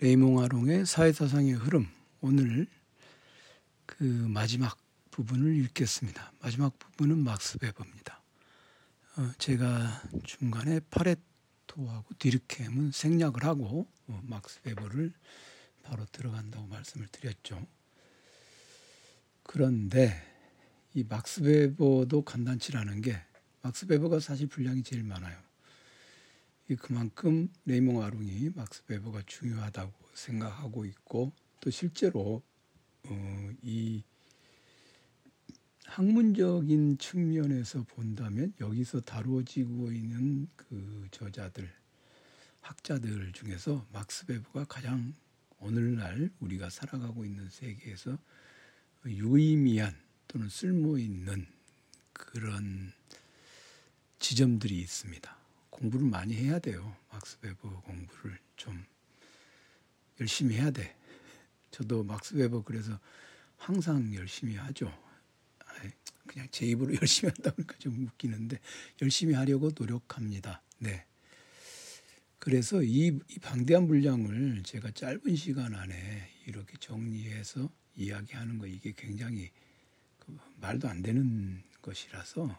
레이몽 아롱의 사회사상의 흐름 오늘 그 마지막 부분을 읽겠습니다. 마지막 부분은 막스 베버입니다. 어, 제가 중간에 파레토하고 뒤르켐은 생략을 하고 어, 막스 베버를 바로 들어간다고 말씀을 드렸죠. 그런데 이 막스 베버도 간단치 않은 게 막스 베버가 사실 분량이 제일 많아요. 그만큼 레이몽 아롱이 막스 베버가 중요하다고 생각하고 있고 또 실제로 어, 이 학문적인 측면에서 본다면 여기서 다루어지고 있는 그 저자들 학자들 중에서 막스 베버가 가장 오늘날 우리가 살아가고 있는 세계에서 유의미한 또는 쓸모 있는 그런 지점들이 있습니다. 공부를 많이 해야 돼요. 막스 베버 공부를 좀 열심히 해야 돼. 저도 막스 베버 그래서 항상 열심히 하죠. 그냥 제 입으로 열심히 한다 보니까 좀 웃기는데 열심히 하려고 노력합니다. 네. 그래서 이, 이 방대한 분량을 제가 짧은 시간 안에 이렇게 정리해서 이야기하는 거 이게 굉장히 그 말도 안 되는 것이라서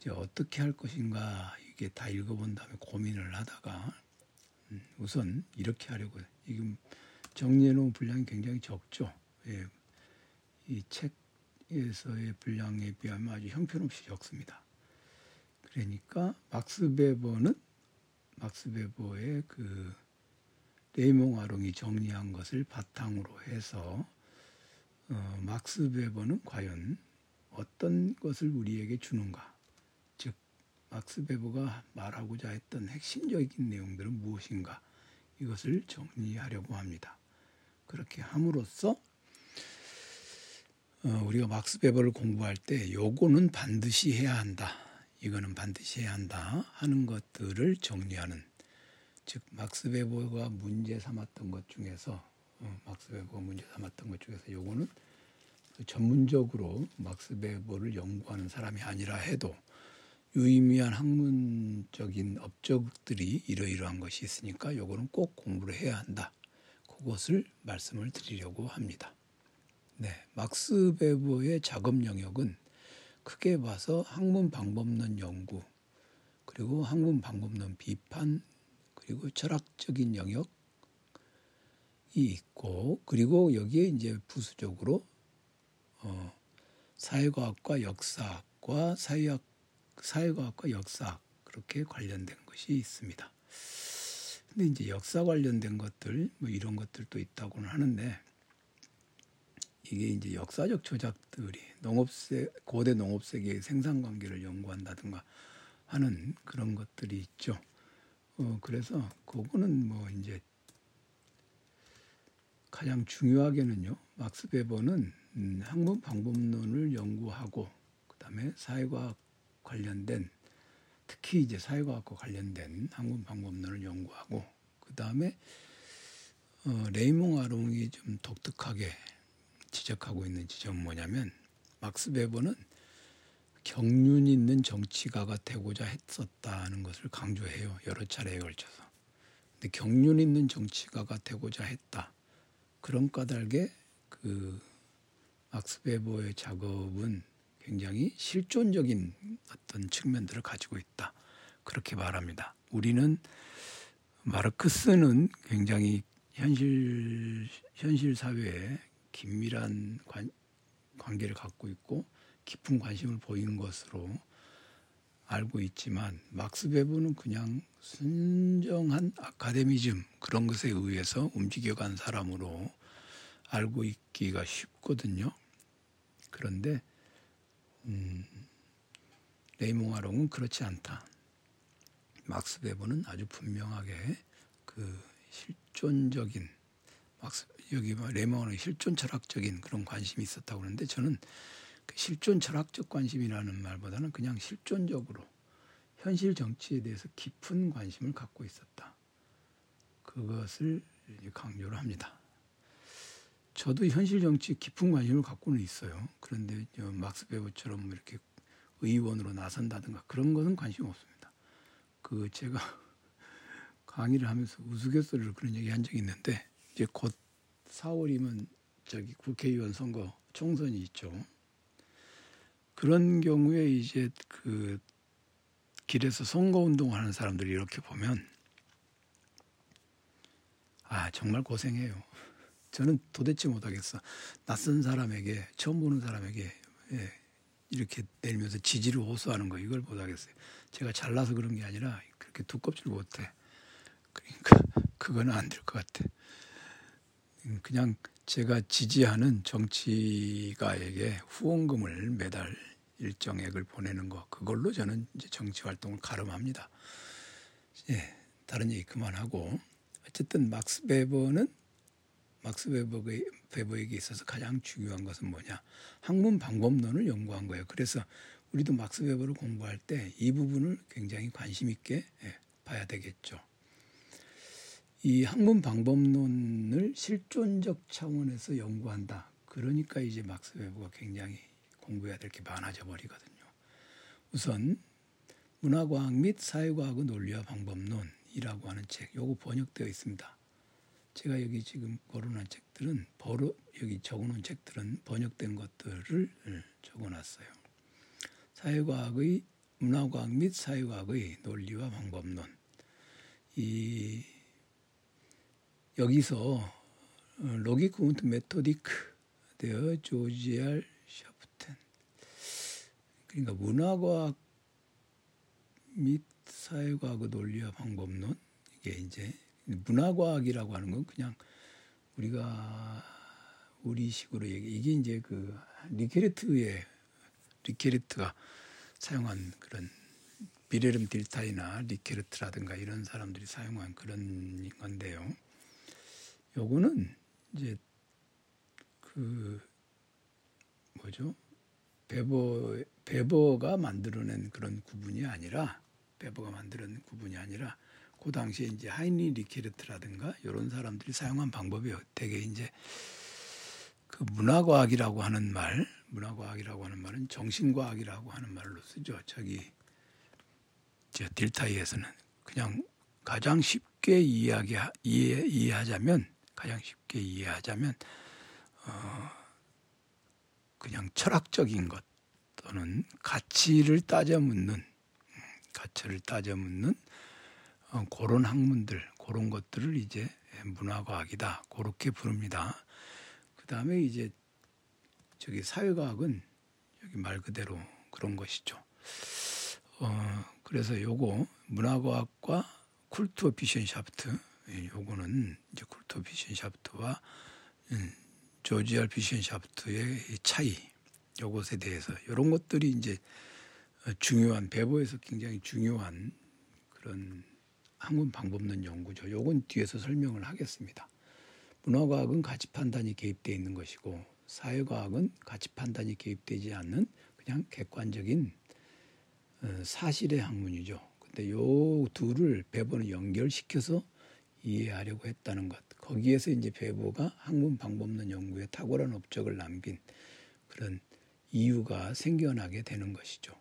이제 어떻게 할 것인가 이게 다 읽어본 다음에 고민을 하다가 음, 우선 이렇게 하려고 지금 정리해 놓은 분량이 굉장히 적죠. 예. 이 책에서의 분량에 비하면 아주 형편없이 적습니다. 그러니까 막스 베버는 막스 베버의 그 레이몽 아롱이 정리한 것을 바탕으로 해서 어, 막스 베버는 과연 어떤 것을 우리에게 주는가 막스 베버가 말하고자 했던 핵심적인 내용들은 무엇인가 이것을 정리하려고 합니다. 그렇게 함으로써 어, 우리가 막스 베버를 공부할 때 요거는 반드시 해야 한다. 이거는 반드시 해야 한다 하는 것들을 정리하는 즉 막스 베버가 문제 삼았던 것 중에서 어, 막스 베버가 문제 삼았던 것 중에서 요거는 전문적으로 막스 베버를 연구하는 사람이 아니라 해도 유의미한 학문적인 업적들이 이러이러한 것이 있으니까 요거는 꼭 공부를 해야 한다. 그것을 말씀을 드리려고 합니다. 네, 막스 베버의 작업 영역은 크게 봐서 학문 방법론 연구 그리고 학문 방법론 비판 그리고 철학적인 영역이 있고 그리고 여기에 이제 부수적으로 어, 사회과학과 역사학과 사회학 사회과학과 역사 그렇게 관련된 것이 있습니다. 근데 이제 역사 관련된 것들 뭐 이런 것들도 있다고는 하는데 이게 이제 역사적 조작들이 농업세 고대 농업 세계의 생산 관계를 연구한다든가 하는 그런 것들이 있죠. 어 그래서 그거는 뭐 이제 가장 중요하게는요. 막스 베버는 음, 학문 방법론을 연구하고 그다음에 사회과학 관련된 특히 이제 사회과학과 관련된 학문 방법론을 연구하고 그 다음에 어, 레이몽 아롱이 좀 독특하게 지적하고 있는 지점은 뭐냐면 막스 베버는 경륜 있는 정치가가 되고자 했었다는 것을 강조해요 여러 차례에 걸쳐서. 근데 경륜 있는 정치가가 되고자 했다. 그런 까닭에 그 막스 베버의 작업은 굉장히 실존적인 어떤 측면들을 가지고 있다. 그렇게 말합니다. 우리는 마르크스는 굉장히 현실 현실 사회에 긴밀한 관, 관계를 갖고 있고 깊은 관심을 보이는 것으로 알고 있지만 막스 베버는 그냥 순정한 아카데미즘 그런 것에 의해서 움직여간 사람으로 알고 있기가 쉽거든요. 그런데 음, 레이몽 아롱은 그렇지 않다. 막스 베버는 아주 분명하게 그 실존적인 막스 여기 뭐 레이몽 아롱 실존 철학적인 그런 관심이 있었다고 그러는데 저는 그 실존 철학적 관심이라는 말보다는 그냥 실존적으로 현실 정치에 대해서 깊은 관심을 갖고 있었다. 그것을 강조를 합니다. 저도 현실 정치 깊은 관심을 갖고는 있어요. 그런데 막스 베버처럼 이렇게 의원으로 나선다든가 그런 것은 관심 없습니다. 그 제가 강의를 하면서 우스갯소리로 그런 얘기 한 적이 있는데 이제 곧 4월이면 저기 국회의원 선거 총선이 있죠. 그런 경우에 이제 그 길에서 선거 운동을 하는 사람들이 이렇게 보면 아 정말 고생해요. 저는 도대체 못하겠어. 낯선 사람에게 처음 보는 사람에게 예, 이렇게 내리면서 지지를 호소하는 거 이걸 못하겠어요. 제가 잘나서 그런 게 아니라 그렇게 두껍질 못해. 그러니까 그거는 안될 것 같아. 그냥 제가 지지하는 정치가에게 후원금을 매달 일정액을 보내는 거 그걸로 저는 이제 정치 활동을 가름합니다. 예, 다른 얘기 그만하고 어쨌든 막스 베버는 막스 베버의, 베버에게 있어서 가장 중요한 것은 뭐냐 학문 방법론을 연구한 거예요. 그래서 우리도 막스 베버를 공부할 때 이 부분을 굉장히 관심 있게 예, 봐야 되겠죠. 이 학문 방법론을 실존적 차원에서 연구한다. 그러니까 이제 막스 베버가 굉장히 공부해야 될 게 많아져 버리거든요. 우선 문화과학 및 사회과학의 논리와 방법론이라고 하는 책, 요거 번역되어 있습니다. 제가 여기 지금 거론한 책들은 바로 여기 적어놓은 책들은 번역된 것들을 적어놨어요. 사회과학의 문화과학 및 사회과학의 논리와 방법론. 이 여기서 Logik und Methodik der Sozialwissenschaften 그러니까 문화과학 및 사회과학의 논리와 방법론 이게 이제 문화과학이라고 하는 건 그냥 우리가 우리식으로 얘기 이게 이제 그 리케르트의 리케르트가 사용한 그런 빌헬름 딜타이나 리케르트라든가 이런 사람들이 사용한 그런 건데요. 요거는 이제 그 뭐죠? 베버 베버가 만들어낸 그런 구분이 아니라 베버가 만들어낸 구분이 아니라 그 당시에 이제 하이니 리케르트라든가 이런 사람들이 사용한 방법이 되게 이제 그 문화과학이라고 하는 말, 문화과학이라고 하는 말은 정신과학이라고 하는 말로 쓰죠. 저기 저 딜타이에서는 그냥 가장 쉽게 이해하게 이해, 이해하자면 가장 쉽게 이해하자면 어, 그냥 철학적인 것 또는 가치를 따져 묻는 음, 가치를 따져 묻는 어, 그런 학문들 그런 것들을 이제 문화과학이다 그렇게 부릅니다. 그 다음에 이제 저기 사회과학은 여기 말 그대로 그런 것이죠. 어, 그래서 요거 문화과학과 쿨투어 비션샤프트 요거는 이제 쿨투어 비션샤프트와 음, 조지알 비션샤프트의 차이 요것에 대해서 이런 것들이 이제 중요한 배보에서 굉장히 중요한 그런 학문 방법론 연구죠. 요건 뒤에서 설명을 하겠습니다. 문화과학은 가치 판단이 개입되어 있는 것이고 사회과학은 가치 판단이 개입되지 않는 그냥 객관적인 어, 사실의 학문이죠. 근데 요 둘을 배보는 연결시켜서 이해하려고 했다는 것. 거기에서 이제 배보가 학문 방법론 연구에 탁월한 업적을 남긴 그런 이유가 생겨나게 되는 것이죠.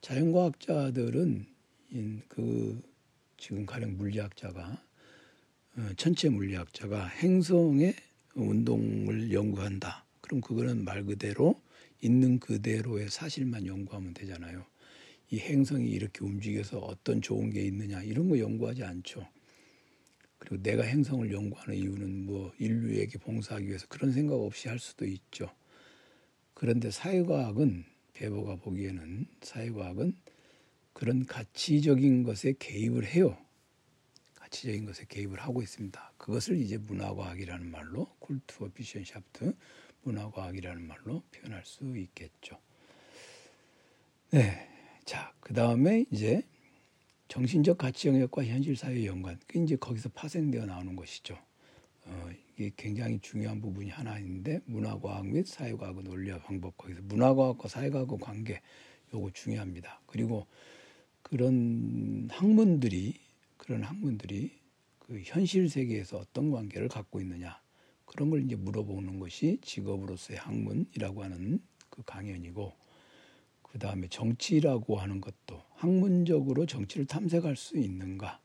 자연과학자들은 그 지금 가령 물리학자가 어, 천체 물리학자가 행성의 운동을 연구한다. 그럼 그거는 말 그대로 있는 그대로의 사실만 연구하면 되잖아요. 이 행성이 이렇게 움직여서 어떤 좋은 게 있느냐 이런 거 연구하지 않죠. 그리고 내가 행성을 연구하는 이유는 뭐 인류에게 봉사하기 위해서 그런 생각 없이 할 수도 있죠. 그런데 사회과학은 배보가 보기에는 사회과학은 그런 가치적인 것에 개입을 해요. 가치적인 것에 개입을 하고 있습니다. 그것을 이제 문화과학이라는 말로 쿨투어 비션샤프트 문화과학이라는 말로 표현할 수 있겠죠. 네. 자, 그 다음에 이제 정신적 가치 영역과 현실 사회 연관. 그 이제 거기서 파생되어 나오는 것이죠. 어, 이게 굉장히 중요한 부분이 하나 있는데 문화과학 및 사회과학의 논리와 방법 거기서 문화과학과 사회과학의 관계 요거 중요합니다. 그리고 그런 학문들이 그런 학문들이 그 현실 세계에서 어떤 관계를 갖고 있느냐 그런 걸 이제 물어보는 것이 직업으로서의 학문이라고 하는 그 강연이고 그 다음에 정치라고 하는 것도 학문적으로 정치를 탐색할 수 있는가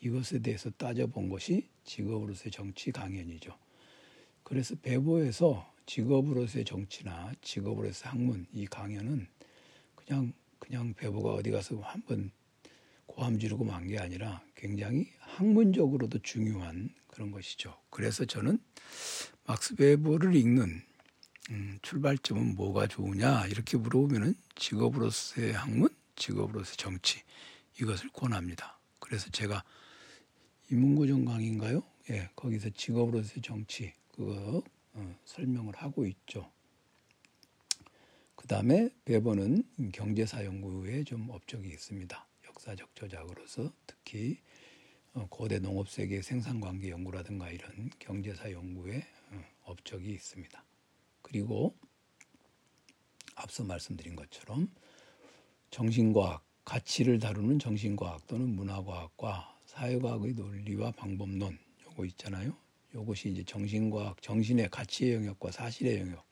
이것에 대해서 따져본 것이 직업으로서의 정치 강연이죠. 그래서 배보에서 직업으로서의 정치나 직업으로서의 학문 이 강연은 그냥 그냥 배보가 어디 가서 한번 고함 지르고 만 게 아니라 굉장히 학문적으로도 중요한 그런 것이죠. 그래서 저는 막스 베보를 읽는 음, 출발점은 뭐가 좋으냐 이렇게 물어보면은 직업으로서의 학문, 직업으로서의 정치 이것을 권합니다. 그래서 제가 인문고정 강의인가요? 예, 거기서 직업으로서의 정치 그거 어, 설명을 하고 있죠. 그 다음에 배번은 경제사 연구에 좀 업적이 있습니다. 역사적 저작으로서 특히 어, 고대 농업 세계 생산 관계 연구라든가 이런 경제사 연구에 어, 업적이 있습니다. 그리고 앞서 말씀드린 것처럼 정신과학, 가치를 다루는 정신과학 또는 문화과학과 사회과학의 논리와 방법론 요거 있잖아요. 요것이 이제 정신과학, 정신의 가치의 영역과 사실의 영역,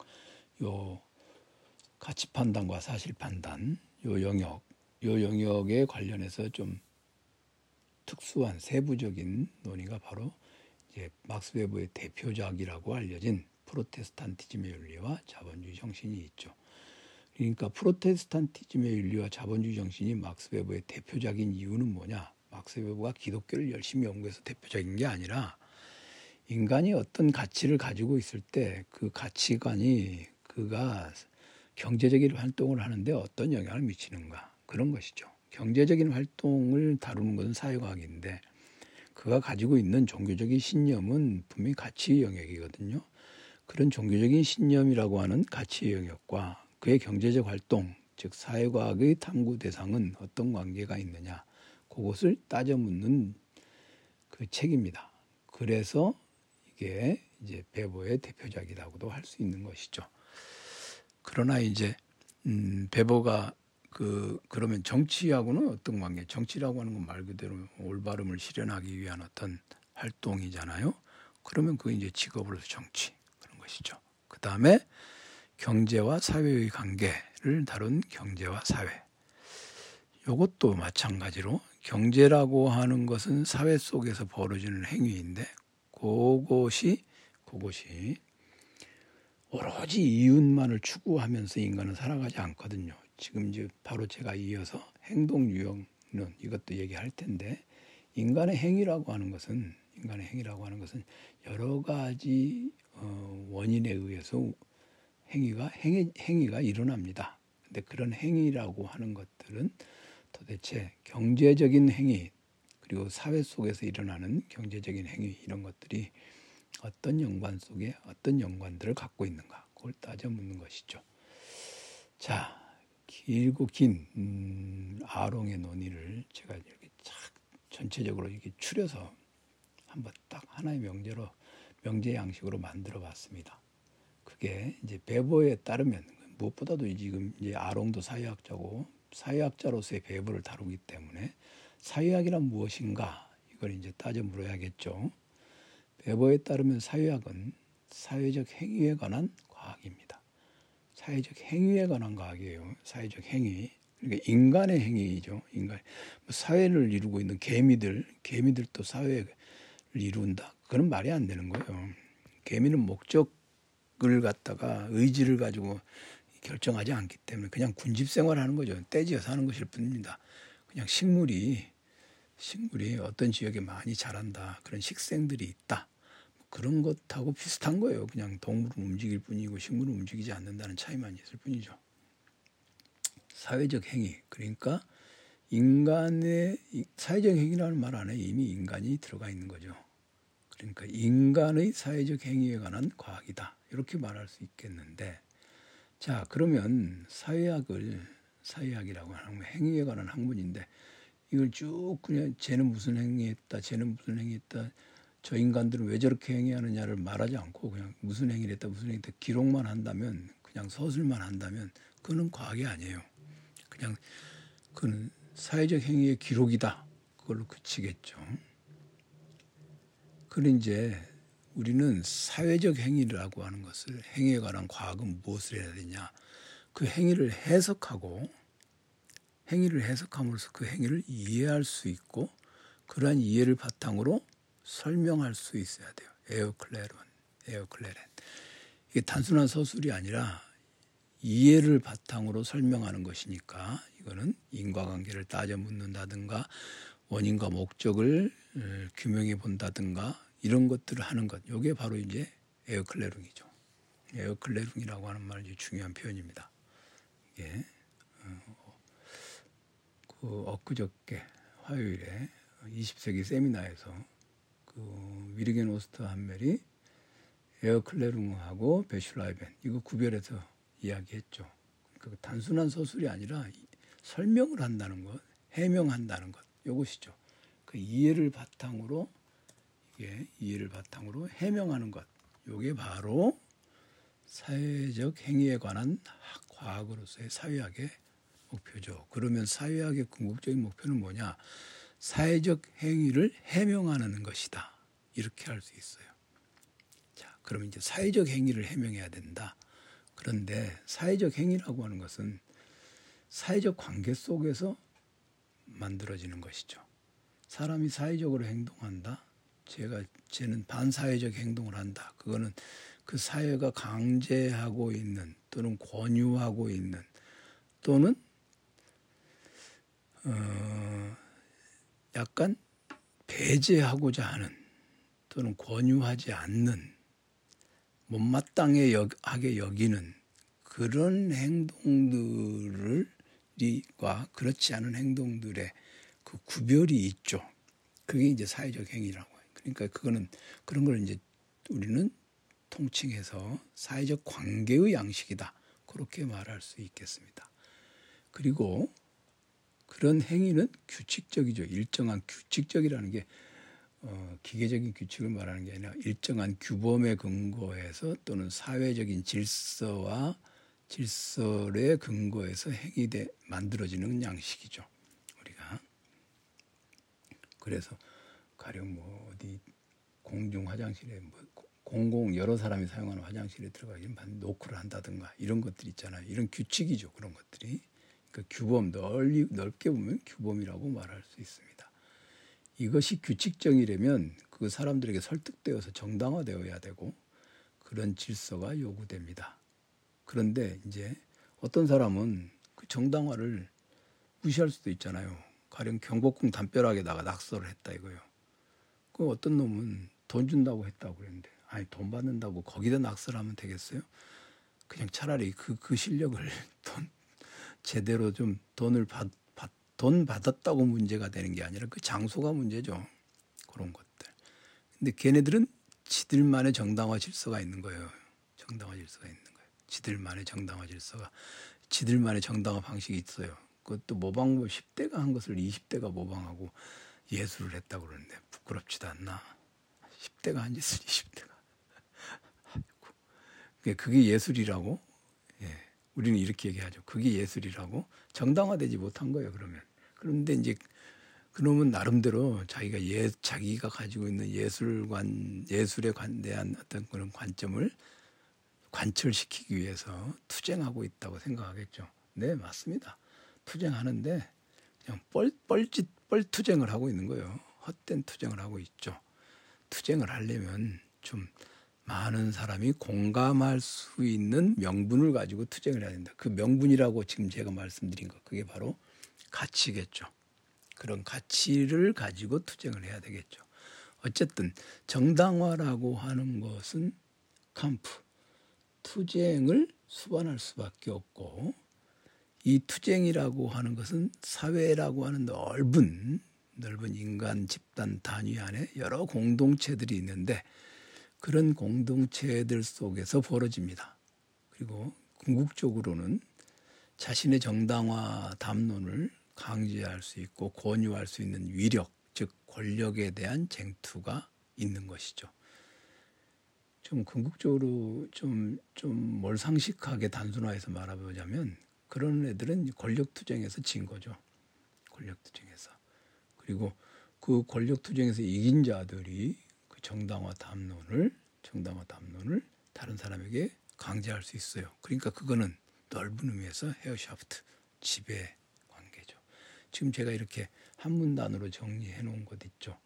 요 가치 판단과 사실 판단, 요 영역, 요 영역에 관련해서 좀 특수한 세부적인 논의가 바로 이제 막스 웨버의 대표작이라고 알려진 프로테스탄티즘의 윤리와 자본주의 정신이 있죠. 그러니까 프로테스탄티즘의 윤리와 자본주의 정신이 막스 웨버의 대표작인 이유는 뭐냐? 막스 웨버가 기독교를 열심히 연구해서 대표적인 게 아니라 인간이 어떤 가치를 가지고 있을 때 그 가치관이 그가 경제적인 활동을 하는데 어떤 영향을 미치는가 그런 것이죠. 경제적인 활동을 다루는 것은 사회과학인데 그가 가지고 있는 종교적인 신념은 분명히 가치 영역이거든요. 그런 종교적인 신념이라고 하는 가치 영역과 그의 경제적 활동, 즉 사회과학의 탐구 대상은 어떤 관계가 있느냐, 그것을 따져 묻는 그 책입니다. 그래서 이게 이제 배보의 대표작이라고도 할 수 있는 것이죠. 그러나 이제 음, 배보가 그 그러면 정치하고는 어떤 관계? 정치라고 하는 건 말 그대로 올바름을 실현하기 위한 어떤 활동이잖아요. 그러면 그 이제 직업으로서 정치 그런 것이죠. 그 다음에 경제와 사회의 관계를 다룬 경제와 사회. 이것도 마찬가지로 경제라고 하는 것은 사회 속에서 벌어지는 행위인데 그것이 그것이 오로지 이윤만을 추구하면서 인간은 살아가지 않거든요. 지금 이제 바로 제가 이어서 행동 유형론 이것도 얘기할 텐데 인간의 행위라고 하는 것은 인간의 행위라고 하는 것은 여러 가지 어, 원인에 의해서 행위가 행위, 행위가 일어납니다. 근데 그런 행위라고 하는 것들은 도대체 경제적인 행위 그리고 사회 속에서 일어나는 경제적인 행위 이런 것들이 어떤 연관 속에 어떤 연관들을 갖고 있는가 그걸 따져 묻는 것이죠. 자 길고 긴 음, 아롱의 논의를 제가 이렇게 착 전체적으로 이렇게 추려서 한번 딱 하나의 명제로 명제 양식으로 만들어 봤습니다. 그게 이제 배보에 따르면 무엇보다도 지금 이제 아롱도 사회학자고 사회학자로서의 배보를 다루기 때문에 사회학이란 무엇인가 이걸 이제 따져 물어야겠죠. 베버에 따르면 사회학은 사회적 행위에 관한 과학입니다. 사회적 행위에 관한 과학이에요. 사회적 행위. 그러니까 인간의 행위죠. 인간 뭐 사회를 이루고 있는 개미들, 개미들도 사회를 이룬다. 그런 말이 안 되는 거예요. 개미는 목적을 갖다가 의지를 가지고 결정하지 않기 때문에 그냥 군집 생활하는 거죠. 떼지어서 하는 것일 뿐입니다. 그냥 식물이 식물이 어떤 지역에 많이 자란다. 그런 식생들이 있다. 그런 것하고 비슷한 거예요. 그냥 동물은 움직일 뿐이고 식물은 움직이지 않는다는 차이만 있을 뿐이죠. 사회적 행위 그러니까 인간의 사회적 행위라는 말 안에 이미 인간이 들어가 있는 거죠. 그러니까 인간의 사회적 행위에 관한 과학이다. 이렇게 말할 수 있겠는데 자 그러면 사회학을 사회학이라고 하는 행위에 관한 학문인데 이걸 쭉 그냥 쟤는 무슨 행위했다, 쟤는 무슨 행위했다, 저 인간들은 왜 저렇게 행위하느냐를 말하지 않고 그냥 무슨 행위를 했다, 무슨 행위를 했다 기록만 한다면 그냥 서술만 한다면 그거는 과학이 아니에요. 그냥 그는 사회적 행위의 기록이다. 그걸로 그치겠죠. 그런 이제 우리는 사회적 행위라고 하는 것을 행위에 관한 과학은 무엇을 해야 되냐? 그 행위를 해석하고 행위를 해석함으로써 그 행위를 이해할 수 있고 그러한 이해를 바탕으로 설명할 수 있어야 돼요. 에어클레론, 에어클레렌. 이게 단순한 서술이 아니라 이해를 바탕으로 설명하는 것이니까 이거는 인과관계를 따져 묻는다든가 원인과 목적을 어, 규명해 본다든가 이런 것들을 하는 것. 이게 바로 이제 에어클레룽이죠. 에어클레룽이라고 하는 말이 중요한 표현입니다. 어, 그 엊그저께 화요일에 20세기 세미나에서 그 위르겐 오스터 한멜이 에어클레룽하고 베슐라이벤 이거 구별해서 이야기했죠. 그러니까 단순한 서술이 아니라 설명을 한다는 것, 해명한다는 것, 이것이죠. 그 이해를 바탕으로 이게 이해를 바탕으로 해명하는 것, 이게 바로 사회적 행위에 관한 과학으로서의 사회학의 목표죠. 그러면 사회학의 궁극적인 목표는 뭐냐? 사회적 행위를 해명하는 것이다. 이렇게 할 수 있어요. 자, 그러면 이제 사회적 행위를 해명해야 된다. 그런데 사회적 행위라고 하는 것은 사회적 관계 속에서 만들어지는 것이죠. 사람이 사회적으로 행동한다. 제가 쟤는 반사회적 행동을 한다. 그거는 그 사회가 강제하고 있는 또는 권유하고 있는 또는 어 약간 배제하고자 하는 또는 권유하지 않는 못마땅해 하게 여기는 그런 행동들과 그렇지 않은 행동들의 그 구별이 있죠. 그게 이제 사회적 행위라고. 그러니까 그거는 그런 걸 이제 우리는 통칭해서 사회적 관계의 양식이다. 그렇게 말할 수 있겠습니다. 그리고 그런 행위는 규칙적이죠. 일정한 규칙적이라는 게 어, 기계적인 규칙을 말하는 게 아니라 일정한 규범에 근거해서 또는 사회적인 질서와 질서에 근거해서 행위돼 만들어지는 양식이죠. 우리가 그래서 가령 뭐 어디 공중 화장실에 뭐 공공 여러 사람이 사용하는 화장실에 들어가기는 노크를 한다든가 이런 것들 있잖아요. 이런 규칙이죠. 그런 것들이 그 규범 넓이, 넓게 보면 규범이라고 말할 수 있습니다. 이것이 규칙적이려면 그 사람들에게 설득되어서 정당화되어야 되고 그런 질서가 요구됩니다. 그런데 이제 어떤 사람은 그 정당화를 무시할 수도 있잖아요. 가령 경복궁 담벼락에다가 낙서를 했다 이거요. 그 어떤 놈은 돈 준다고 했다고 그랬는데 아니 돈 받는다고 거기다 낙서를 하면 되겠어요? 그냥 차라리 그, 그 실력을 돈 제대로 좀 돈을 받, 돈 받았다고 문제가 되는 게 아니라 그 장소가 문제죠. 그런 것들. 근데 걔네들은 지들만의 정당화 질서가 있는 거예요. 정당화 질서가 있는 거예요. 지들만의 정당화 질서가 지들만의 정당화 방식이 있어요. 그것도 모방법 10대가 한 것을 20대가 모방하고 예술을 했다고 그러는데 부끄럽지도 않나. 10대가 한 짓을 20대가. 그게 예술이라고 예. 우리는 이렇게 얘기하죠. 그게 예술이라고 정당화되지 못한 거예요. 그러면 그런데 이제 그놈은 나름대로 자기가 예 자기가 가지고 있는 예술관 예술에 관 대한 어떤 그런 관점을 관철시키기 위해서 투쟁하고 있다고 생각하겠죠. 네 맞습니다. 투쟁하는데 그냥 뻘 뻘짓 뻘 투쟁을 하고 있는 거예요. 헛된 투쟁을 하고 있죠. 투쟁을 하려면 좀 많은 사람이 공감할 수 있는 명분을 가지고 투쟁을 해야 된다. 그 명분이라고 지금 제가 말씀드린 것 그게 바로 가치겠죠. 그런 가치를 가지고 투쟁을 해야 되겠죠. 어쨌든 정당화라고 하는 것은 캄프 투쟁을 수반할 수밖에 없고 이 투쟁이라고 하는 것은 사회라고 하는 넓은 넓은 인간 집단 단위 안에 여러 공동체들이 있는데 그런 공동체들 속에서 벌어집니다. 그리고 궁극적으로는 자신의 정당화 담론을 강제할 수 있고 권유할 수 있는 위력, 즉 권력에 대한 쟁투가 있는 것이죠. 좀 궁극적으로 좀좀 몰상식하게 단순화해서 말해보자면 그런 애들은 권력 투쟁에서 진 거죠. 권력 투쟁에서. 그리고 그 권력 투쟁에서 이긴 자들이 그 정당화 담론을 정당화 담론을 다른 사람에게 강제할 수 있어요. 그러니까 그거는 넓은 의미에서 헤어샤프트 지배 지금 제가 이렇게 한 문단으로 정리해 놓은 것 있죠.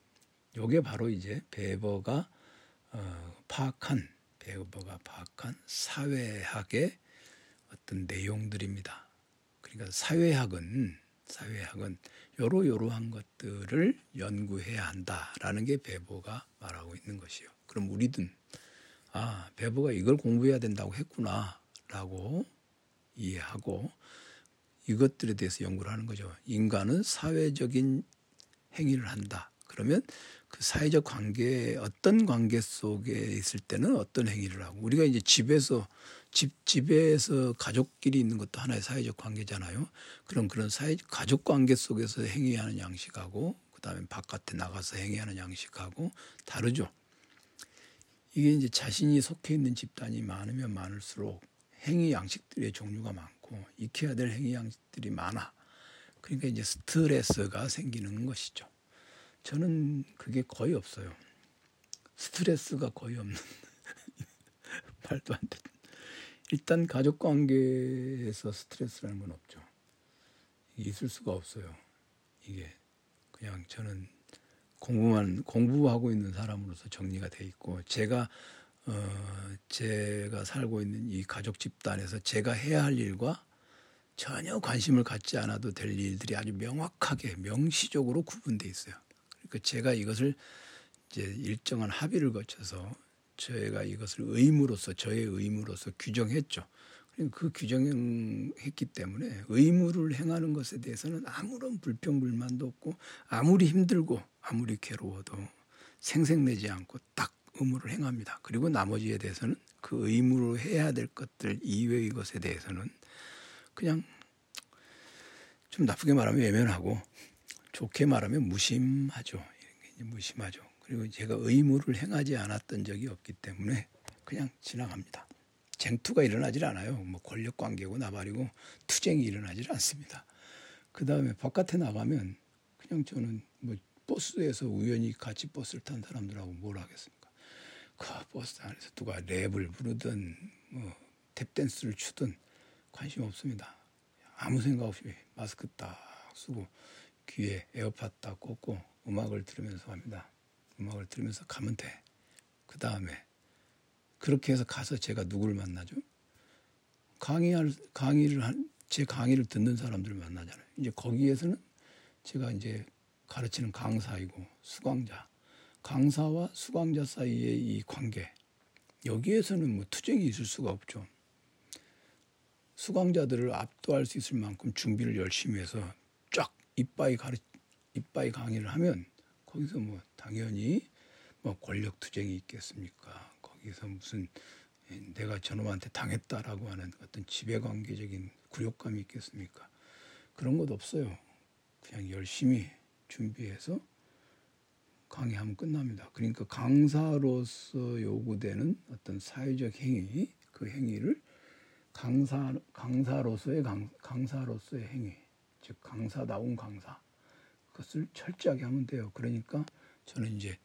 요게 바로 이제 베버가 어, 파악한 베버가 파악한 사회학의 어떤 내용들입니다. 그러니까 사회학은 사회학은 요러요러한 것들을 연구해야 한다라는 게 베버가 말하고 있는 것이요. 그럼 우리든 아 베버가 이걸 공부해야 된다고 했구나라고 이해하고 이것들에 대해서 연구를 하는 거죠. 인간은 사회적인 행위를 한다. 그러면 그 사회적 관계 어떤 관계 속에 있을 때는 어떤 행위를 하고 우리가 이제 집에서 집 집에서 가족끼리 있는 것도 하나의 사회적 관계잖아요. 그럼 그런 사회 가족 관계 속에서 행위하는 양식하고 그다음에 바깥에 나가서 행위하는 양식하고 다르죠. 이게 이제 자신이 속해 있는 집단이 많으면 많을수록 행위 양식들의 종류가 많고 익혀야 될 행위 양식들이 많아. 그러니까 이제 스트레스가 생기는 것이죠. 저는 그게 거의 없어요. 스트레스가 거의 없는 말도 안 돼. 일단 가족 관계에서 스트레스라는 건 없죠. 있을 수가 없어요. 이게 그냥 저는 공부만 공부하고 있는 사람으로서 정리가 돼 있고 제가 어 제가 살고 있는 이 가족 집단에서 제가 해야 할 일과 전혀 관심을 갖지 않아도 될 일들이 아주 명확하게 명시적으로 구분돼 있어요. 그 제가 이것을 이제 일정한 합의를 거쳐서 저희가 이것을 의무로서 저의 의무로서 규정했죠. 그 규정했기 때문에 의무를 행하는 것에 대해서는 아무런 불평 불만도 없고 아무리 힘들고 아무리 괴로워도 생색내지 않고 딱 의무를 행합니다. 그리고 나머지에 대해서는 그 의무로 해야 될 것들 이외의 것에 대해서는 그냥 좀 나쁘게 말하면 외면하고 좋게 말하면 무심하죠. 무심하죠. 그리고 제가 의무를 행하지 않았던 적이 없기 때문에 그냥 지나갑니다. 쟁투가 일어나질 않아요. 뭐 권력 관계고 나발이고 투쟁이 일어나질 않습니다. 그 다음에 바깥에 나가면 그냥 저는 뭐 버스에서 우연히 같이 버스를 탄 사람들하고 뭘 하겠습니까? 그 버스 안에서 누가 랩을 부르든 뭐 탭댄스를 추든 관심 없습니다. 아무 생각 없이 마스크 딱 쓰고 귀에 에어팟 딱 꽂고 음악을 들으면서 합니다. 음악을 들으면서 가면 돼. 그 다음에 그렇게 해서 가서 제가 누구를 만나죠? 강의할 강의를 한 제 강의를 듣는 사람들을 만나잖아요. 이제 거기에서는 제가 이제 가르치는 강사이고 수강자, 강사와 수강자 사이의 이 관계 여기에서는 뭐 투쟁이 있을 수가 없죠. 수강자들을 압도할 수 있을 만큼 준비를 열심히 해서 쫙 이빠이 가르 이빠이 강의를 하면 거기서 뭐 당연히 뭐 권력 투쟁이 있겠습니까? 거기서 무슨 내가 저놈한테 당했다라고 하는 어떤 지배 관계적인 굴욕감이 있겠습니까? 그런 것 없어요. 그냥 열심히 준비해서 강의하면 끝납니다. 그러니까 강사로서 요구되는 어떤 사회적 행위, 그 행위를 강사 강사로서의 강, 강사로서의 행위, 즉 강사다운 강사 그것을 철저하게 하면 돼요. 그러니까 저는 이제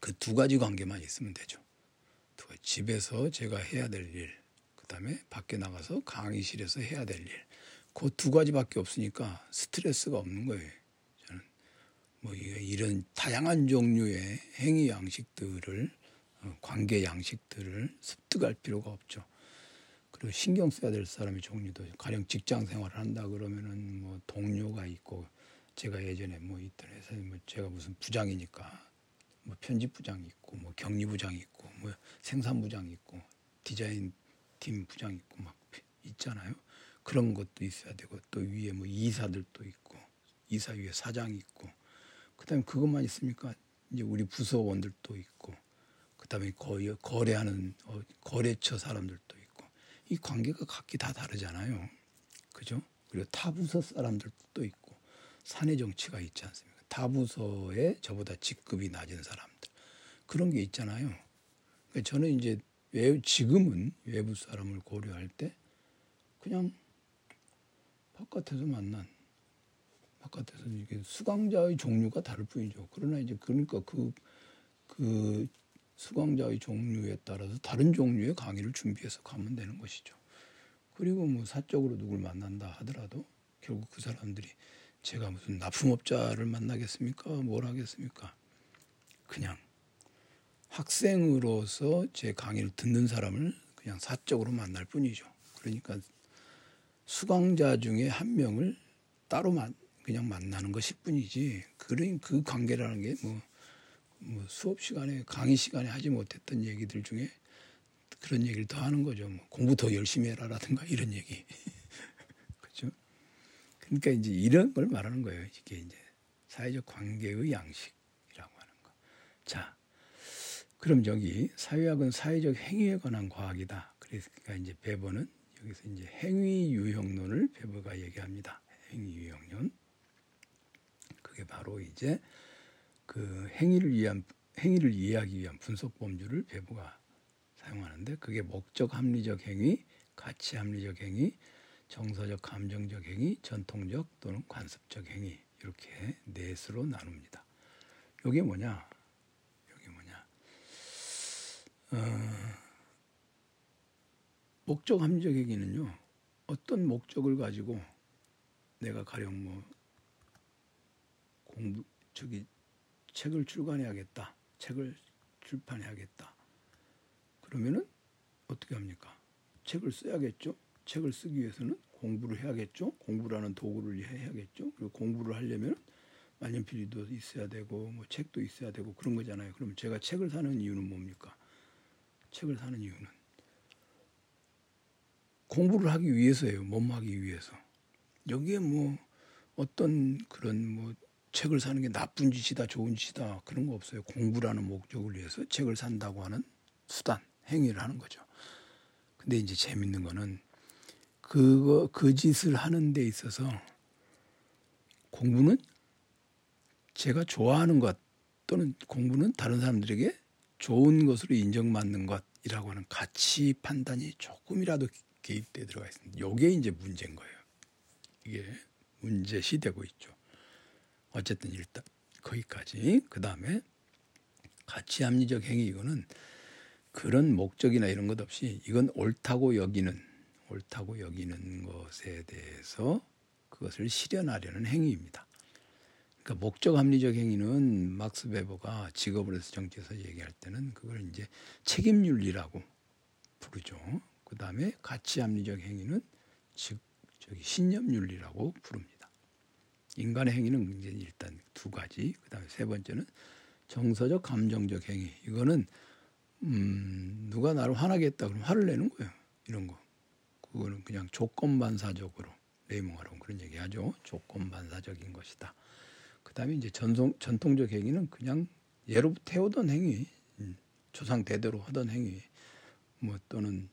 그 두 가지 관계만 있으면 되죠. 집에서 제가 해야 될 일, 그 다음에 밖에 나가서 강의실에서 해야 될 일. 그 두 가지밖에 없으니까 스트레스가 없는 거예요. 저는 뭐 이런 다양한 종류의 행위 양식들을 어, 관계 양식들을 습득할 필요가 없죠. 그리고 신경 써야 될 사람의 종류도 가령 직장 생활을 한다 그러면은 뭐 동료가 있고 제가 예전에 뭐 인터넷에 뭐 제가 무슨 부장이니까 뭐 편집 부장이 있고 뭐 격리 부장이 있고 뭐 생산 부장이 있고 디자인 팀 부장 있고 막 있잖아요. 그런 것도 있어야 되고 또 위에 뭐 이사들도 있고 이사 위에 사장이 있고 그다음에 그것만 있습니까? 이제 우리 부서원들도 있고 그다음에 거래 거래하는 어, 거래처 사람들도 있고 이 관계가 각기 다 다르잖아요. 그죠? 그리고 타 부서 사람들도 있고 사내 정치가 있지 않습니까? 다부서에 저보다 직급이 낮은 사람들 그런 게 있잖아요. 그러니까 저는 이제 외, 지금은 외부 사람을 고려할 때 그냥 바깥에서 만난 바깥에서 이게 수강자의 종류가 다를 뿐이죠. 그러나 이제 그러니까 그, 그 수강자의 종류에 따라서 다른 종류의 강의를 준비해서 가면 되는 것이죠. 그리고 뭐 사적으로 누굴 만난다 하더라도 결국 그 사람들이 제가 무슨 납품업자를 만나겠습니까? 뭘 하겠습니까? 그냥 학생으로서 제 강의를 듣는 사람을 그냥 사적으로 만날 뿐이죠. 그러니까 수강자 중에 한 명을 따로 만, 그냥 만나는 것일 뿐이지 그런 그 관계라는 게뭐 뭐 수업 시간에 강의 시간에 하지 못했던 얘기들 중에 그런 얘기를 더 하는 거죠. 뭐 공부 더 열심히 해라라든가 이런 얘기. 그러니까 이제 이런 걸 말하는 거예요. 이게 이제 사회적 관계의 양식이라고 하는 거. 자, 그럼 여기 사회학은 사회적 행위에 관한 과학이다. 그러니까 이제 베버는 여기서 이제 행위 유형론을 베버가 얘기합니다. 행위 유형론. 그게 바로 이제 그 행위를 위한 행위를 이해하기 위한 분석 범주를 배부가 사용하는데 그게 목적 합리적 행위, 가치 합리적 행위, 정서적 감정적 행위, 전통적 또는 관습적 행위 이렇게 넷으로 나눕니다. 이게 뭐냐? 이게 뭐냐? 어, 목적 합리적 행위는요. 어떤 목적을 가지고 내가 가령 뭐 공부 저기 책을 출간해야겠다. 책을 출판해야겠다. 그러면은 어떻게 합니까? 책을 써야겠죠. 책을 쓰기 위해서는 공부를 해야겠죠. 공부라는 도구를 해야겠죠. 그리고 공부를 하려면 만년필도 있어야 되고 뭐 책도 있어야 되고 그런 거잖아요. 그럼 제가 책을 사는 이유는 뭡니까? 책을 사는 이유는 공부를 하기 위해서예요. 몸하기 위해서. 여기에 뭐 어떤 그런 뭐 책을 사는 게 나쁜 짓이다, 좋은 짓이다 그런 거 없어요. 공부라는 목적을 위해서 책을 산다고 하는 수단, 행위를 하는 거죠. 근데 이제 재밌는 거는 그거 그 짓을 하는 데 있어서 공부는 제가 좋아하는 것 또는 공부는 다른 사람들에게 좋은 것으로 인정받는 것이라고 하는 가치 판단이 조금이라도 개입돼 들어가 있습니다. 이게 이제 문제인 거예요. 이게 문제시 되고 있죠. 어쨌든 일단 거기까지 그 다음에 가치 합리적 행위 이거는 그런 목적이나 이런 것 없이 이건 옳다고 여기는 옳다고 여기는 것에 대해서 그것을 실현하려는 행위입니다. 그러니까 목적 합리적 행위는 막스 베버가 직업을 해서 정치에서 얘기할 때는 그걸 이제 책임 윤리라고 부르죠. 그 다음에 가치 합리적 행위는 즉 저기 신념 윤리라고 부릅니다. 인간의 행위는 이제 일단 두 가지. 그 다음에 세 번째는 정서적 감정적 행위. 이거는 음, 누가 나를 화나게 했다 그러면 화를 내는 거예요. 이런 거. 그거는 그냥 조건 반사적으로 레이몽하라고 그런 얘기하죠. 조건 반사적인 것이다. 그다음에 이제 전송, 전통적 행위는 그냥 예로부터 해오던 행위, 음, 조상 대대로 하던 행위, 뭐 또는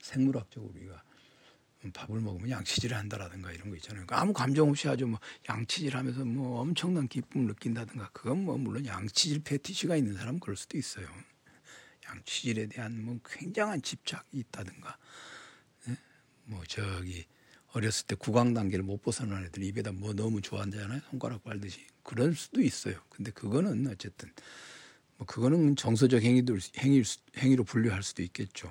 생물학적으로 우리가 밥을 먹으면 양치질을 한다라든가 이런 거 있잖아요. 그러니까 아무 감정 없이 아주 뭐 양치질하면서 뭐 엄청난 기쁨을 느낀다든가 그건 뭐 물론 양치질 패티시가 있는 사람은 그럴 수도 있어요. 양치질에 대한 뭐 굉장한 집착이 있다든가 네? 뭐 저기 어렸을 때 구강 단계를 못 벗어난 애들 입에다 뭐 너무 좋아한다잖아요. 손가락 빨듯이 그럴 수도 있어요. 근데 그거는 어쨌든 뭐 그거는 정서적 행위도 행위 행위로 분류할 수도 있겠죠.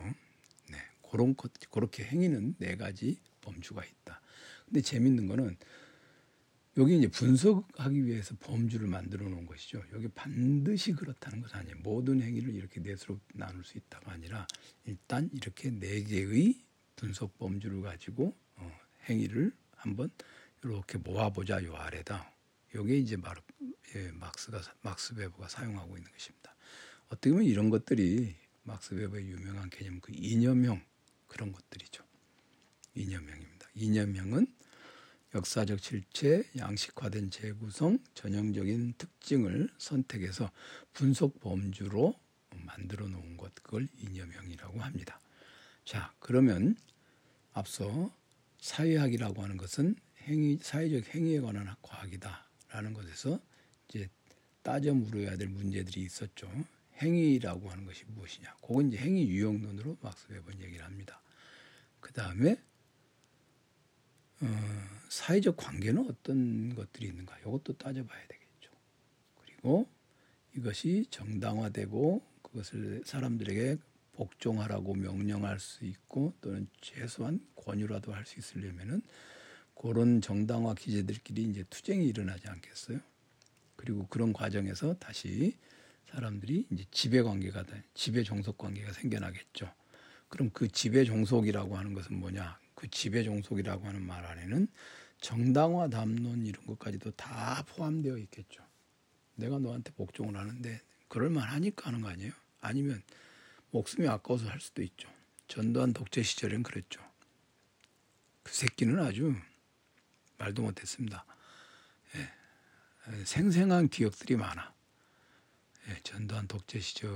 그런 것 그렇게 행위는 네 가지 범주가 있다. 근데 재밌는 거는 여기 이제 분석하기 위해서 범주를 만들어 놓은 것이죠. 여기 반드시 그렇다는 것은 아니에요. 모든 행위를 이렇게 넷으로 나눌 수 있다가 아니라 일단 이렇게 네 개의 분석 범주를 가지고 어, 행위를 한번 이렇게 모아보자 요 아래다. 요게 이제 바로 예, 막스가 막스 베버가 사용하고 있는 것입니다. 어떻게 보면 이런 것들이 막스 베버의 유명한 개념 그 이념형 그런 것들이죠. 이념형입니다. 이념형은 역사적 실체, 양식화된 재구성, 전형적인 특징을 선택해서 분석 범주로 만들어 놓은 것, 그걸 이념형이라고 합니다. 자, 그러면 앞서 사회학이라고 하는 것은 행위, 사회적 행위에 관한 과학이다라는 것에서 이제 따져 물어야 될 문제들이 있었죠. 행위라고 하는 것이 무엇이냐? 그건 이제 행위 유형론으로 막스 웨번 얘기를 합니다. 그 다음에 어, 사회적 관계는 어떤 것들이 있는가? 이것도 따져봐야 되겠죠. 그리고 이것이 정당화되고 그것을 사람들에게 복종하라고 명령할 수 있고 또는 최소한 권유라도 할 수 있으려면은 그런 정당화 기제들끼리 이제 투쟁이 일어나지 않겠어요? 그리고 그런 과정에서 다시 사람들이 이제 지배 관계가 지배 종속 관계가 생겨나겠죠. 그럼 그 지배 종속이라고 하는 것은 뭐냐? 그 지배 종속이라고 하는 말 안에는 정당화 담론 이런 것까지도 다 포함되어 있겠죠. 내가 너한테 복종을 하는데 그럴 만하니까 하는 거 아니에요? 아니면 목숨이 아까워서 할 수도 있죠. 전두환 독재 시절엔 그랬죠. 그 새끼는 아주 말도 못했습니다. 예. 생생한 기억들이 많아. 예. 전두환 독재 시절에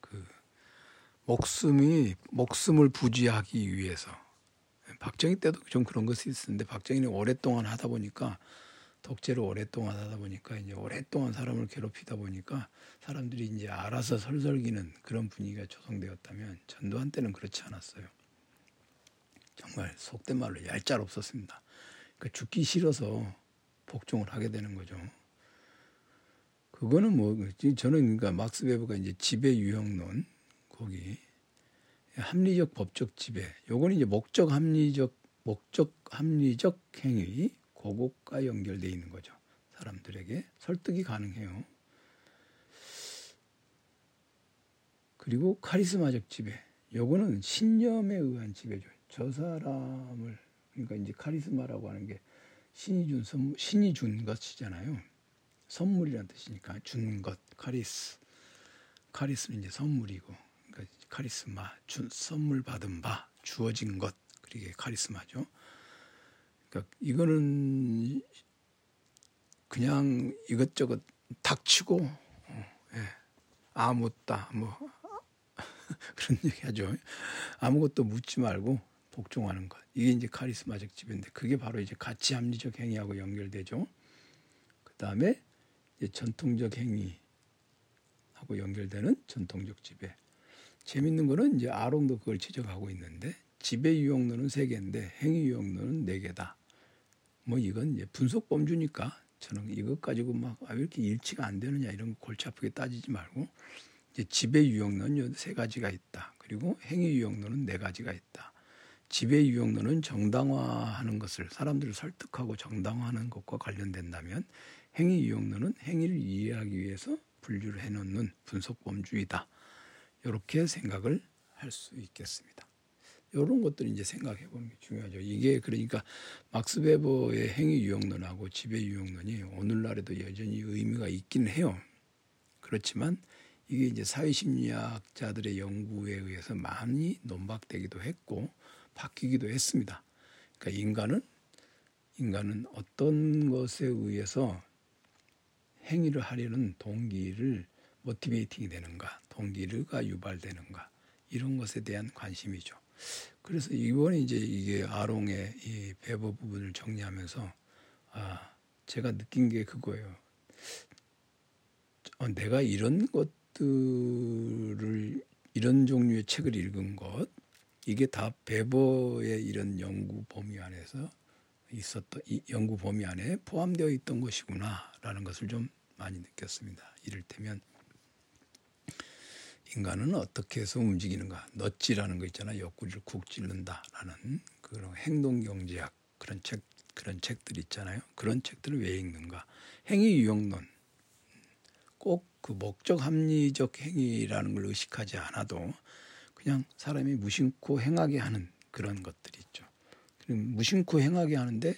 그 목숨이 목숨을 부지하기 위해서 박정희 때도 좀 그런 것이 있었는데 박정희는 오랫동안 하다 보니까 독재를 오랫동안 하다 보니까 이제 오랫동안 사람을 괴롭히다 보니까 사람들이 이제 알아서 설설기는 그런 분위기가 조성되었다면 전두환 때는 그렇지 않았어요. 정말 속된 말로 얄짤 없었습니다. 그러니까 죽기 싫어서 복종을 하게 되는 거죠. 그거는 뭐 저는 그러니까 막스 베버가 이제 지배 유형론 거기 합리적 법적 지배 요거는 이제 목적 합리적 목적 합리적 행위 그것과 연결돼 있는 거죠. 사람들에게 설득이 가능해요. 그리고 카리스마적 지배 요거는 신념에 의한 지배죠. 저 사람을 그러니까 이제 카리스마라고 하는 게 신이 준 선물, 신이 준 것이잖아요. 선물이란 뜻이니까 준 것, 카리스. 카리스는 이제 선물이고, 그러니까 카리스마, 준 선물 받은 바, 주어진 것, 그게 카리스마죠. 그러니까 이거는 그냥 이것저것 닥치고 어, 예. 아무것다 뭐 그런 얘기하죠. 아무것도 묻지 말고 복종하는 것. 이게 이제 카리스마적 지배인데 그게 바로 이제 가치 합리적 행위하고 연결되죠. 그 다음에 전통적 행위하고 연결되는 전통적 지배. 재밌는 거는 이제 아롱도 그걸 지적하고 있는데 지배 유형론은 세 개인데 행위 유형론은 네 개다. 뭐 이건 이제 분석 범주니까 저는 이것 가지고 막왜 아, 이렇게 일치가 안 되느냐 이런 골치 아프게 따지지 말고 이제 지배 유형론은 세 가지가 있다. 그리고 행위 유형론은 네 가지가 있다. 지배 유형론은 정당화하는 것을 사람들을 설득하고 정당화하는 것과 관련된다면 행위 유형론은 행위를 이해하기 위해서 분류를 해놓는 분석 범주이다. 이렇게 생각을 할 수 있겠습니다. 이런 것들을 이제 생각해 보는 게 중요하죠. 이게 그러니까 막스 베버의 행위 유형론하고 지배 유형론이 오늘날에도 여전히 의미가 있기는 해요. 그렇지만 이게 이제 사회심리학자들의 연구에 의해서 많이 논박되기도 했고 바뀌기도 했습니다. 그러니까 인간은 인간은 어떤 것에 의해서 행위를 하려는 동기를 모티베이팅이 되는가, 동기가 유발되는가 이런 것에 대한 관심이죠. 그래서 이번에 이제 이게 아롱의 이 배버 부분을 정리하면서 아 제가 느낀 게 그거예요. 어, 내가 이런 것들을 이런 종류의 책을 읽은 것 이게 다 베버의 이런 연구 범위 안에서 있었던 이 연구 범위 안에 포함되어 있던 것이구나라는 것을 좀 많이 느꼈습니다. 이를테면 인간은 어떻게 해서 움직이는가? 넛지라는 거 있잖아. 옆구리를 쿡 찔른다라는 그런 행동 경제학 그런 책 그런 책들 있잖아요. 그런 책들을 왜 읽는가? 행위 유형론 꼭 그 목적 합리적 행위라는 걸 의식하지 않아도 그냥 사람이 무심코 행하게 하는 그런 것들이 있죠. 무심코 행하게 하는데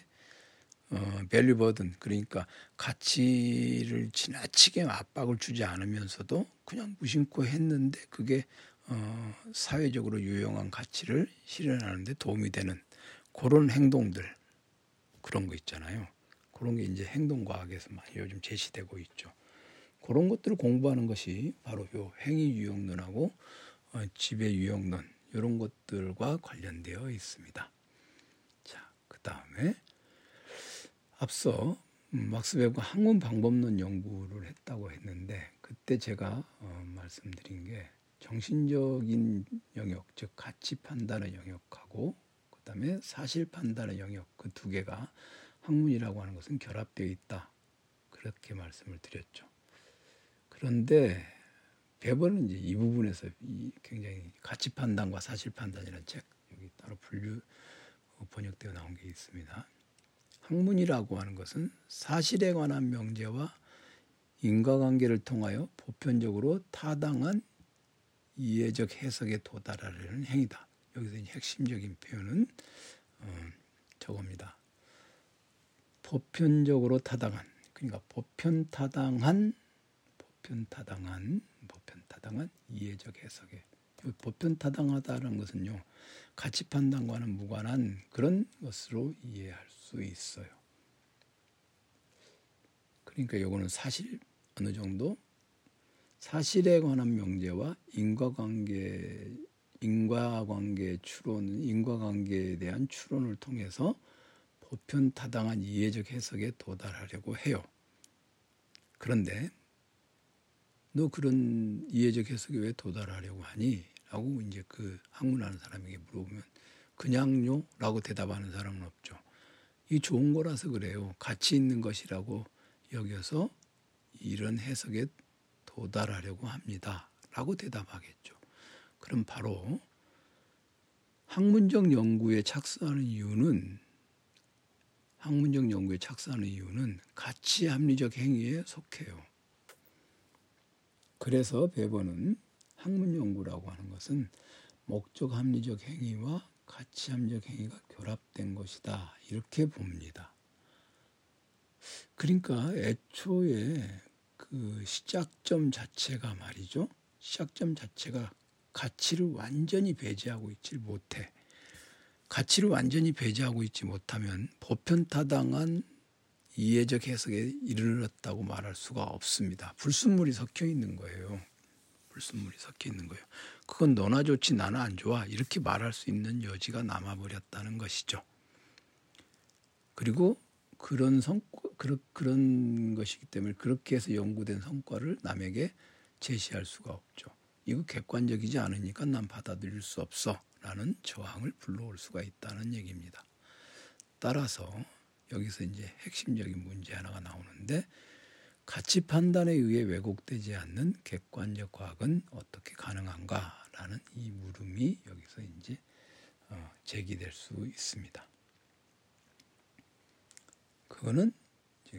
어, value burden 그러니까 가치를 지나치게 압박을 주지 않으면서도 그냥 무심코 했는데 그게 어, 사회적으로 유용한 가치를 실현하는데 도움이 되는 그런 행동들 그런 거 있잖아요. 그런 게 이제 행동과학에서 많이 요즘 제시되고 있죠. 그런 것들을 공부하는 것이 바로 요 행위 유형론하고 어, 지배 유형론 이런 것들과 관련되어 있습니다. 자, 그 다음에 앞서 막스 베버가 학문 방법론 연구를 했다고 했는데 그때 제가 어, 말씀드린 게 정신적인 영역, 즉 가치 판단의 영역하고 그다음에 사실 판단의 영역 그 두 개가 학문이라고 하는 것은 결합되어 있다. 그렇게 말씀을 드렸죠. 그런데 베버는 이제 이 부분에서 이 굉장히 가치 판단과 사실 판단이라는 책 여기 따로 분류 번역되어 나온 게 있습니다. 학문이라고 하는 것은 사실에 관한 명제와 인과관계를 통하여 보편적으로 타당한 이해적 해석에 도달하려는 행위다. 여기서 핵심적인 표현은 어, 저겁니다. 보편적으로 타당한 그러니까 보편 타당한 보편 타당한 보편 타당한 이해적 해석에 보편 타당하다는 것은요 가치 판단과는 무관한 그런 것으로 이해할 수 있어요. 그러니까 이거는 사실 어느 정도 사실에 관한 명제와 인과관계 인과관계 추론 인과관계에 대한 추론을 통해서 보편 타당한 이해적 해석에 도달하려고 해요. 그런데 너 그런 이해적 해석에 왜 도달하려고 하니? 라고 이제 그 학문하는 사람에게 물어보면 그냥요? 라고 대답하는 사람은 없죠. 이 좋은 거라서 그래요. 가치 있는 것이라고 여겨서 이런 해석에 도달하려고 합니다. 라고 대답하겠죠. 그럼 바로 학문적 연구에 착수하는 이유는 학문적 연구에 착수하는 이유는 가치 합리적 행위에 속해요. 그래서 베버는 학문 연구라고 하는 것은 목적 합리적 행위와 가치 합리적 행위가 결합된 것이다. 이렇게 봅니다. 그러니까 애초에 그 시작점 자체가 말이죠. 시작점 자체가 가치를 완전히 배제하고 있지 못해. 가치를 완전히 배제하고 있지 못하면 보편타당한 이해적 해석에 이르렀다고 말할 수가 없습니다. 불순물이 섞여 있는 거예요. 불순물이 섞여 있는 거예요. 그건 너나 좋지 나나 안 좋아 이렇게 말할 수 있는 여지가 남아버렸다는 것이죠. 그리고 그런 성과 그런, 것이기 때문에 그렇게 해서 연구된 성과를 남에게 제시할 수가 없죠. 이거 객관적이지 않으니까 난 받아들일 수 없어. 라는 저항을 불러올 수가 있다는 얘기입니다. 따라서 여기서 이제 핵심적인 문제 하나가 나오는데 가치 판단에 의해 왜곡되지 않는 객관적 과학은 어떻게 가능한가 라는 이 물음이 여기서 이제 어, 제기될 수 있습니다. 그거는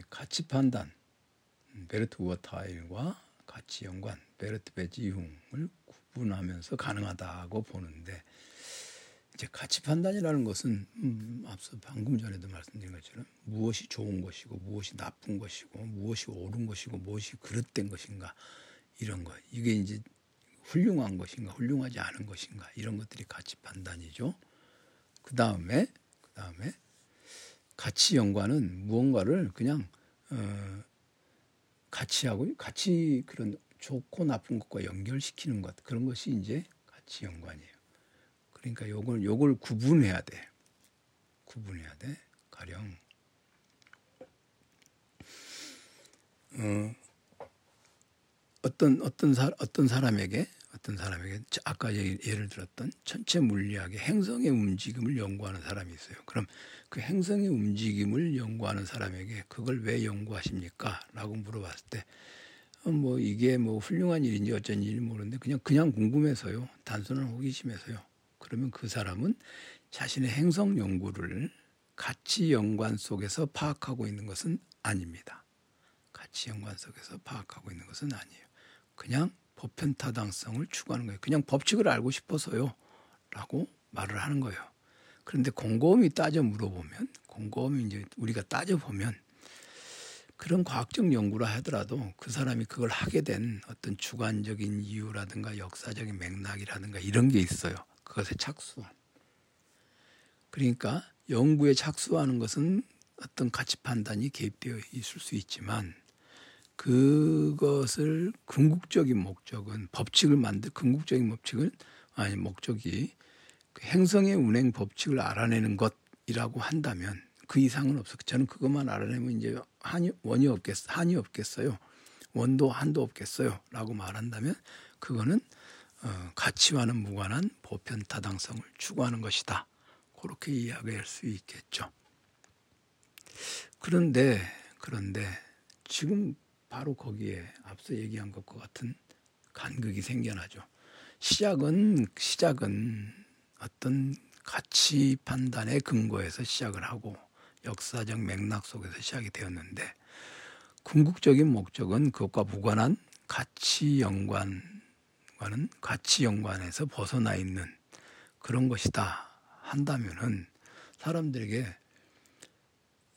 가치 판단, Werturteil과 가치 연관, Wertbeziehung을 구분하면서 가능하다고 보는데 이제 가치 판단이라는 것은 음, 앞서 방금 전에도 말씀드린 것처럼 무엇이 좋은 것이고 무엇이 나쁜 것이고 무엇이 옳은 것이고 무엇이 그릇된 것인가 이런 것 이게 이제 훌륭한 것인가 훌륭하지 않은 것인가 이런 것들이 가치 판단이죠. 그 다음에 그 다음에 가치 연관은 무언가를 그냥 어, 가치하고 가치 그런 좋고 나쁜 것과 연결시키는 것 그런 것이 이제 가치 연관이에요. 그러니까 요걸 요걸 구분해야 돼. 구분해야 돼. 가령 어, 어떤 어떤 사 어떤 사람에게 어떤 사람에게 아까 예를 들었던 전체 물리학의 행성의 움직임을 연구하는 사람이 있어요. 그럼 그 행성의 움직임을 연구하는 사람에게 그걸 왜 연구하십니까? 라고 물어봤을 때, 어, 뭐 이게 뭐 훌륭한 일인지 어쩐 일인지 모르는데 그냥 그냥 궁금해서요. 단순한 호기심에서요. 그러면 그 사람은 자신의 행성 연구를 가치 연관 속에서 파악하고 있는 것은 아닙니다. 가치 연관 속에서 파악하고 있는 것은 아니에요. 그냥 보편 타당성을 추구하는 거예요. 그냥 법칙을 알고 싶어서요. 라고 말을 하는 거예요. 그런데 곰곰이 따져 물어보면, 곰곰이 이제 우리가 따져보면 그런 과학적 연구를 하더라도 그 사람이 그걸 하게 된 어떤 주관적인 이유라든가 역사적인 맥락이라든가 이런 게 있어요. 그것에 착수한. 그러니까 연구에 착수하는 것은 어떤 가치 판단이 개입되어 있을 수 있지만 그것을 궁극적인 목적은 법칙을 만들 궁극적인 법칙은 아니 목적이 그 행성의 운행 법칙을 알아내는 것이라고 한다면 그 이상은 없어. 저는 그것만 알아내면 이제 한이 원이 없겠 한이 없겠어요. 원도 한도 없겠어요.라고 말한다면 그거는 어, 가치와는 무관한 보편 타당성을 추구하는 것이다. 그렇게 이야기할 수 있겠죠. 그런데 그런데 지금 바로 거기에 앞서 얘기한 것과 같은 간극이 생겨나죠. 시작은 시작은 어떤 가치 판단의 근거에서 시작을 하고 역사적 맥락 속에서 시작이 되었는데 궁극적인 목적은 그것과 무관한 가치 연관과는 가치 연관에서 벗어나 있는 그런 것이다 한다면은 사람들에게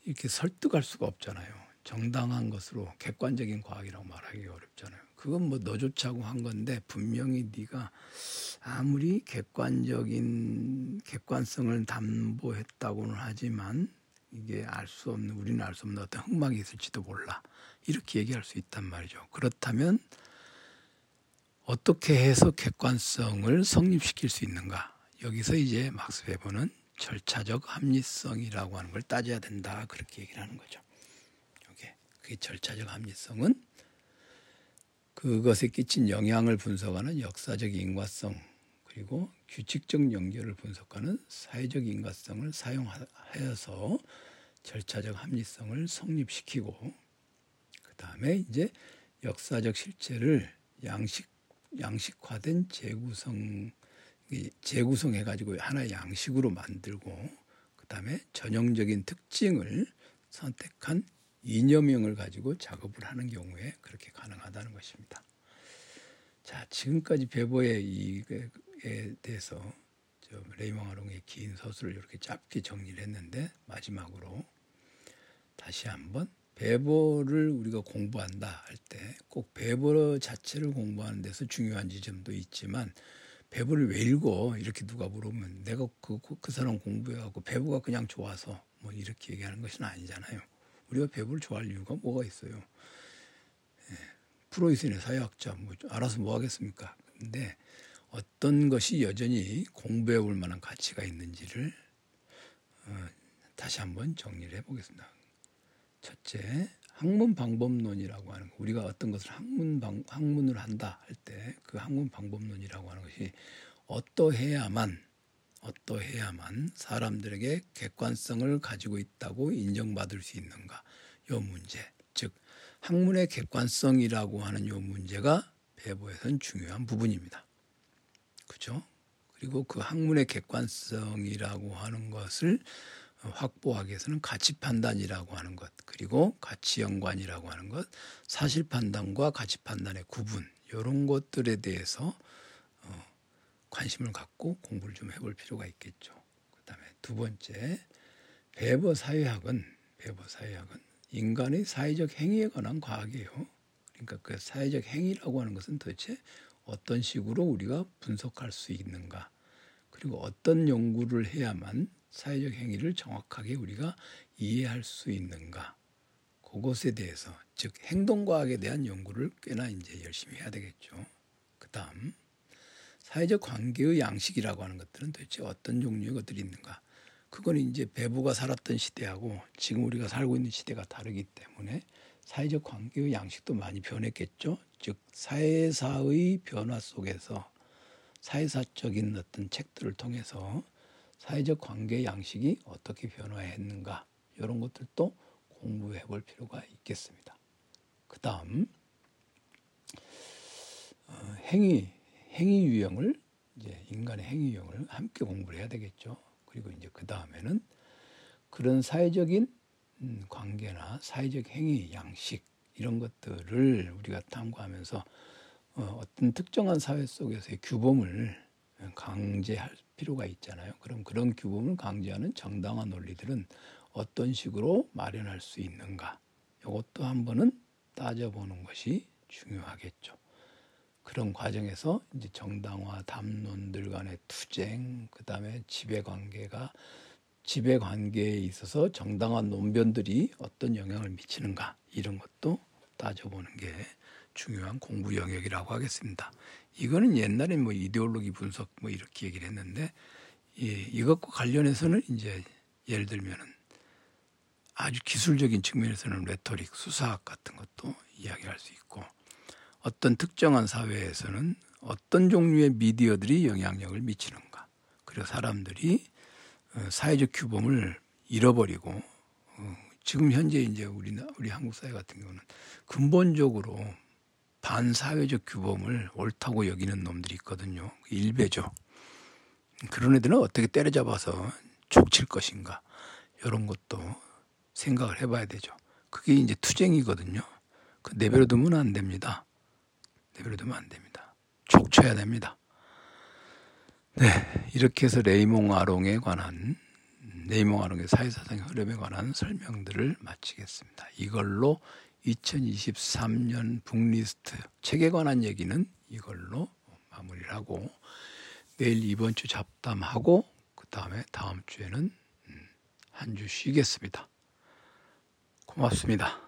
이렇게 설득할 수가 없잖아요. 정당한 것으로 객관적인 과학이라고 말하기 어렵잖아요. 그건 뭐 너조차고 한 건데 분명히 네가 아무리 객관적인 객관성을 담보했다고는 하지만 이게 알 수 없는 우리는 알 수 없는 어떤 흑막이 있을지도 몰라 이렇게 얘기할 수 있단 말이죠. 그렇다면 어떻게 해서 객관성을 성립시킬 수 있는가? 여기서 이제 막스 베버는 절차적 합리성이라고 하는 걸 따져야 된다 그렇게 얘기를 하는 거죠. 그 절차적 합리성은 그것에 끼친 영향을 분석하는 역사적 인과성 그리고 규칙적 연결을 분석하는 사회적 인과성을 사용하여서 절차적 합리성을 성립시키고 그 다음에 이제 역사적 실체를 양식 양식화된 재구성 재구성해 가지고 하나의 양식으로 만들고 그 다음에 전형적인 특징을 선택한 이념형을 가지고 작업을 하는 경우에 그렇게 가능하다는 것입니다. 자, 지금까지 베버의 이에 대해서 레이몽 아롱의 긴 서술을 이렇게 짧게 정리를 했는데 마지막으로 다시 한번 베버를 우리가 공부한다 할 때 꼭 베버 자체를 공부하는 데서 중요한 지점도 있지만 베버를 왜 읽어 이렇게 누가 물으면 내가 그, 그 사람 공부해갖고 베버가 그냥 좋아서 뭐 이렇게 얘기하는 것은 아니잖아요. 우리가 배부를 좋아할 이유가 뭐가 있어요? 예, 프로이센의 사회학자 뭐 알아서 뭐 하겠습니까? 근데 어떤 것이 여전히 공부해 볼 만한 가치가 있는지를 어, 다시 한번 정리를 해보겠습니다. 첫째, 학문 방법론이라고 하는 거. 우리가 어떤 것을 학문 방, 학문을 한다 할 때 그 학문 방법론이라고 하는 것이 어떠해야만 어떠해야만 사람들에게 객관성을 가지고 있다고 인정받을 수 있는가? 요 문제. 즉 학문의 객관성이라고 하는 요 문제가 배부에선 중요한 부분입니다. 그죠? 그리고 그 학문의 객관성이라고 하는 것을 확보하기 위해서는 가치 판단이라고 하는 것, 그리고 가치 연관이라고 하는 것, 사실 판단과 가치 판단의 구분, 이런 것들에 대해서 관심을 갖고 공부를 좀 해볼 필요가 있겠죠. 그다음에 두 번째 배버 사회학은 배버 사회학은 인간의 사회적 행위에 관한 과학이에요. 그러니까 그 사회적 행위라고 하는 것은 도대체 어떤 식으로 우리가 분석할 수 있는가 그리고 어떤 연구를 해야만 사회적 행위를 정확하게 우리가 이해할 수 있는가 그것에 대해서 즉 행동과학에 대한 연구를 꽤나 이제 열심히 해야 되겠죠. 그다음 사회적 관계의 양식이라고 하는 것들은 도대체 어떤 종류의 것들이 있는가? 그건 이제 배부가 살았던 시대하고 지금 우리가 살고 있는 시대가 다르기 때문에 사회적 관계의 양식도 많이 변했겠죠. 즉 사회사의 변화 속에서 사회사적인 어떤 책들을 통해서 사회적 관계 양식이 어떻게 변화했는가 이런 것들도 공부해 볼 필요가 있겠습니다. 그 다음 어, 행위 행위 유형을 이제 인간의 행위 유형을 함께 공부를 해야 되겠죠. 그리고 이제 그 다음에는 그런 사회적인 음, 관계나 사회적 행위 양식 이런 것들을 우리가 탐구하면서 어, 어떤 특정한 사회 속에서의 규범을 강제할 필요가 있잖아요. 그럼 그런 규범을 강제하는 정당한 논리들은 어떤 식으로 마련할 수 있는가? 이것도 한번은 따져보는 것이 중요하겠죠. 그런 과정에서 이제 정당화 담론들 간의 투쟁, 그 다음에 지배 관계가 지배 관계에 있어서 정당한 논변들이 어떤 영향을 미치는가 이런 것도 따져보는 게 중요한 공부 영역이라고 하겠습니다. 이거는 옛날에 뭐 이데올로기 분석 뭐 이렇게 얘기를 했는데 이, 이것과 관련해서는 이제 예를 들면은 아주 기술적인 측면에서는 레토릭, 수사학 같은 것도 이야기할 수 있고 어떤 특정한 사회에서는 어떤 종류의 미디어들이 영향력을 미치는가. 그리고 사람들이 어, 사회적 규범을 잃어버리고 어, 지금 현재 이제 우리 우리 한국 사회 같은 경우는 근본적으로 반사회적 규범을 옳다고 여기는 놈들이 있거든요. 일베죠. 그런 애들은 어떻게 때려잡아서 족칠 것인가 이런 것도 생각을 해봐야 되죠. 그게 이제 투쟁이거든요. 그 내버려 두면 안 됩니다. 내버려 두면 안 됩니다. 족쳐야 됩니다. 네, 이렇게 해서 레이몽 아롱에 관한 레이몽 아롱의 사회사상 흐름에 관한 설명들을 마치겠습니다. 이걸로 2023년 북리스트 책에 관한 얘기는 이걸로 마무리를 하고 내일 이번 주 잡담하고 그 다음에 다음 주에는 음, 한주 쉬겠습니다. 고맙습니다.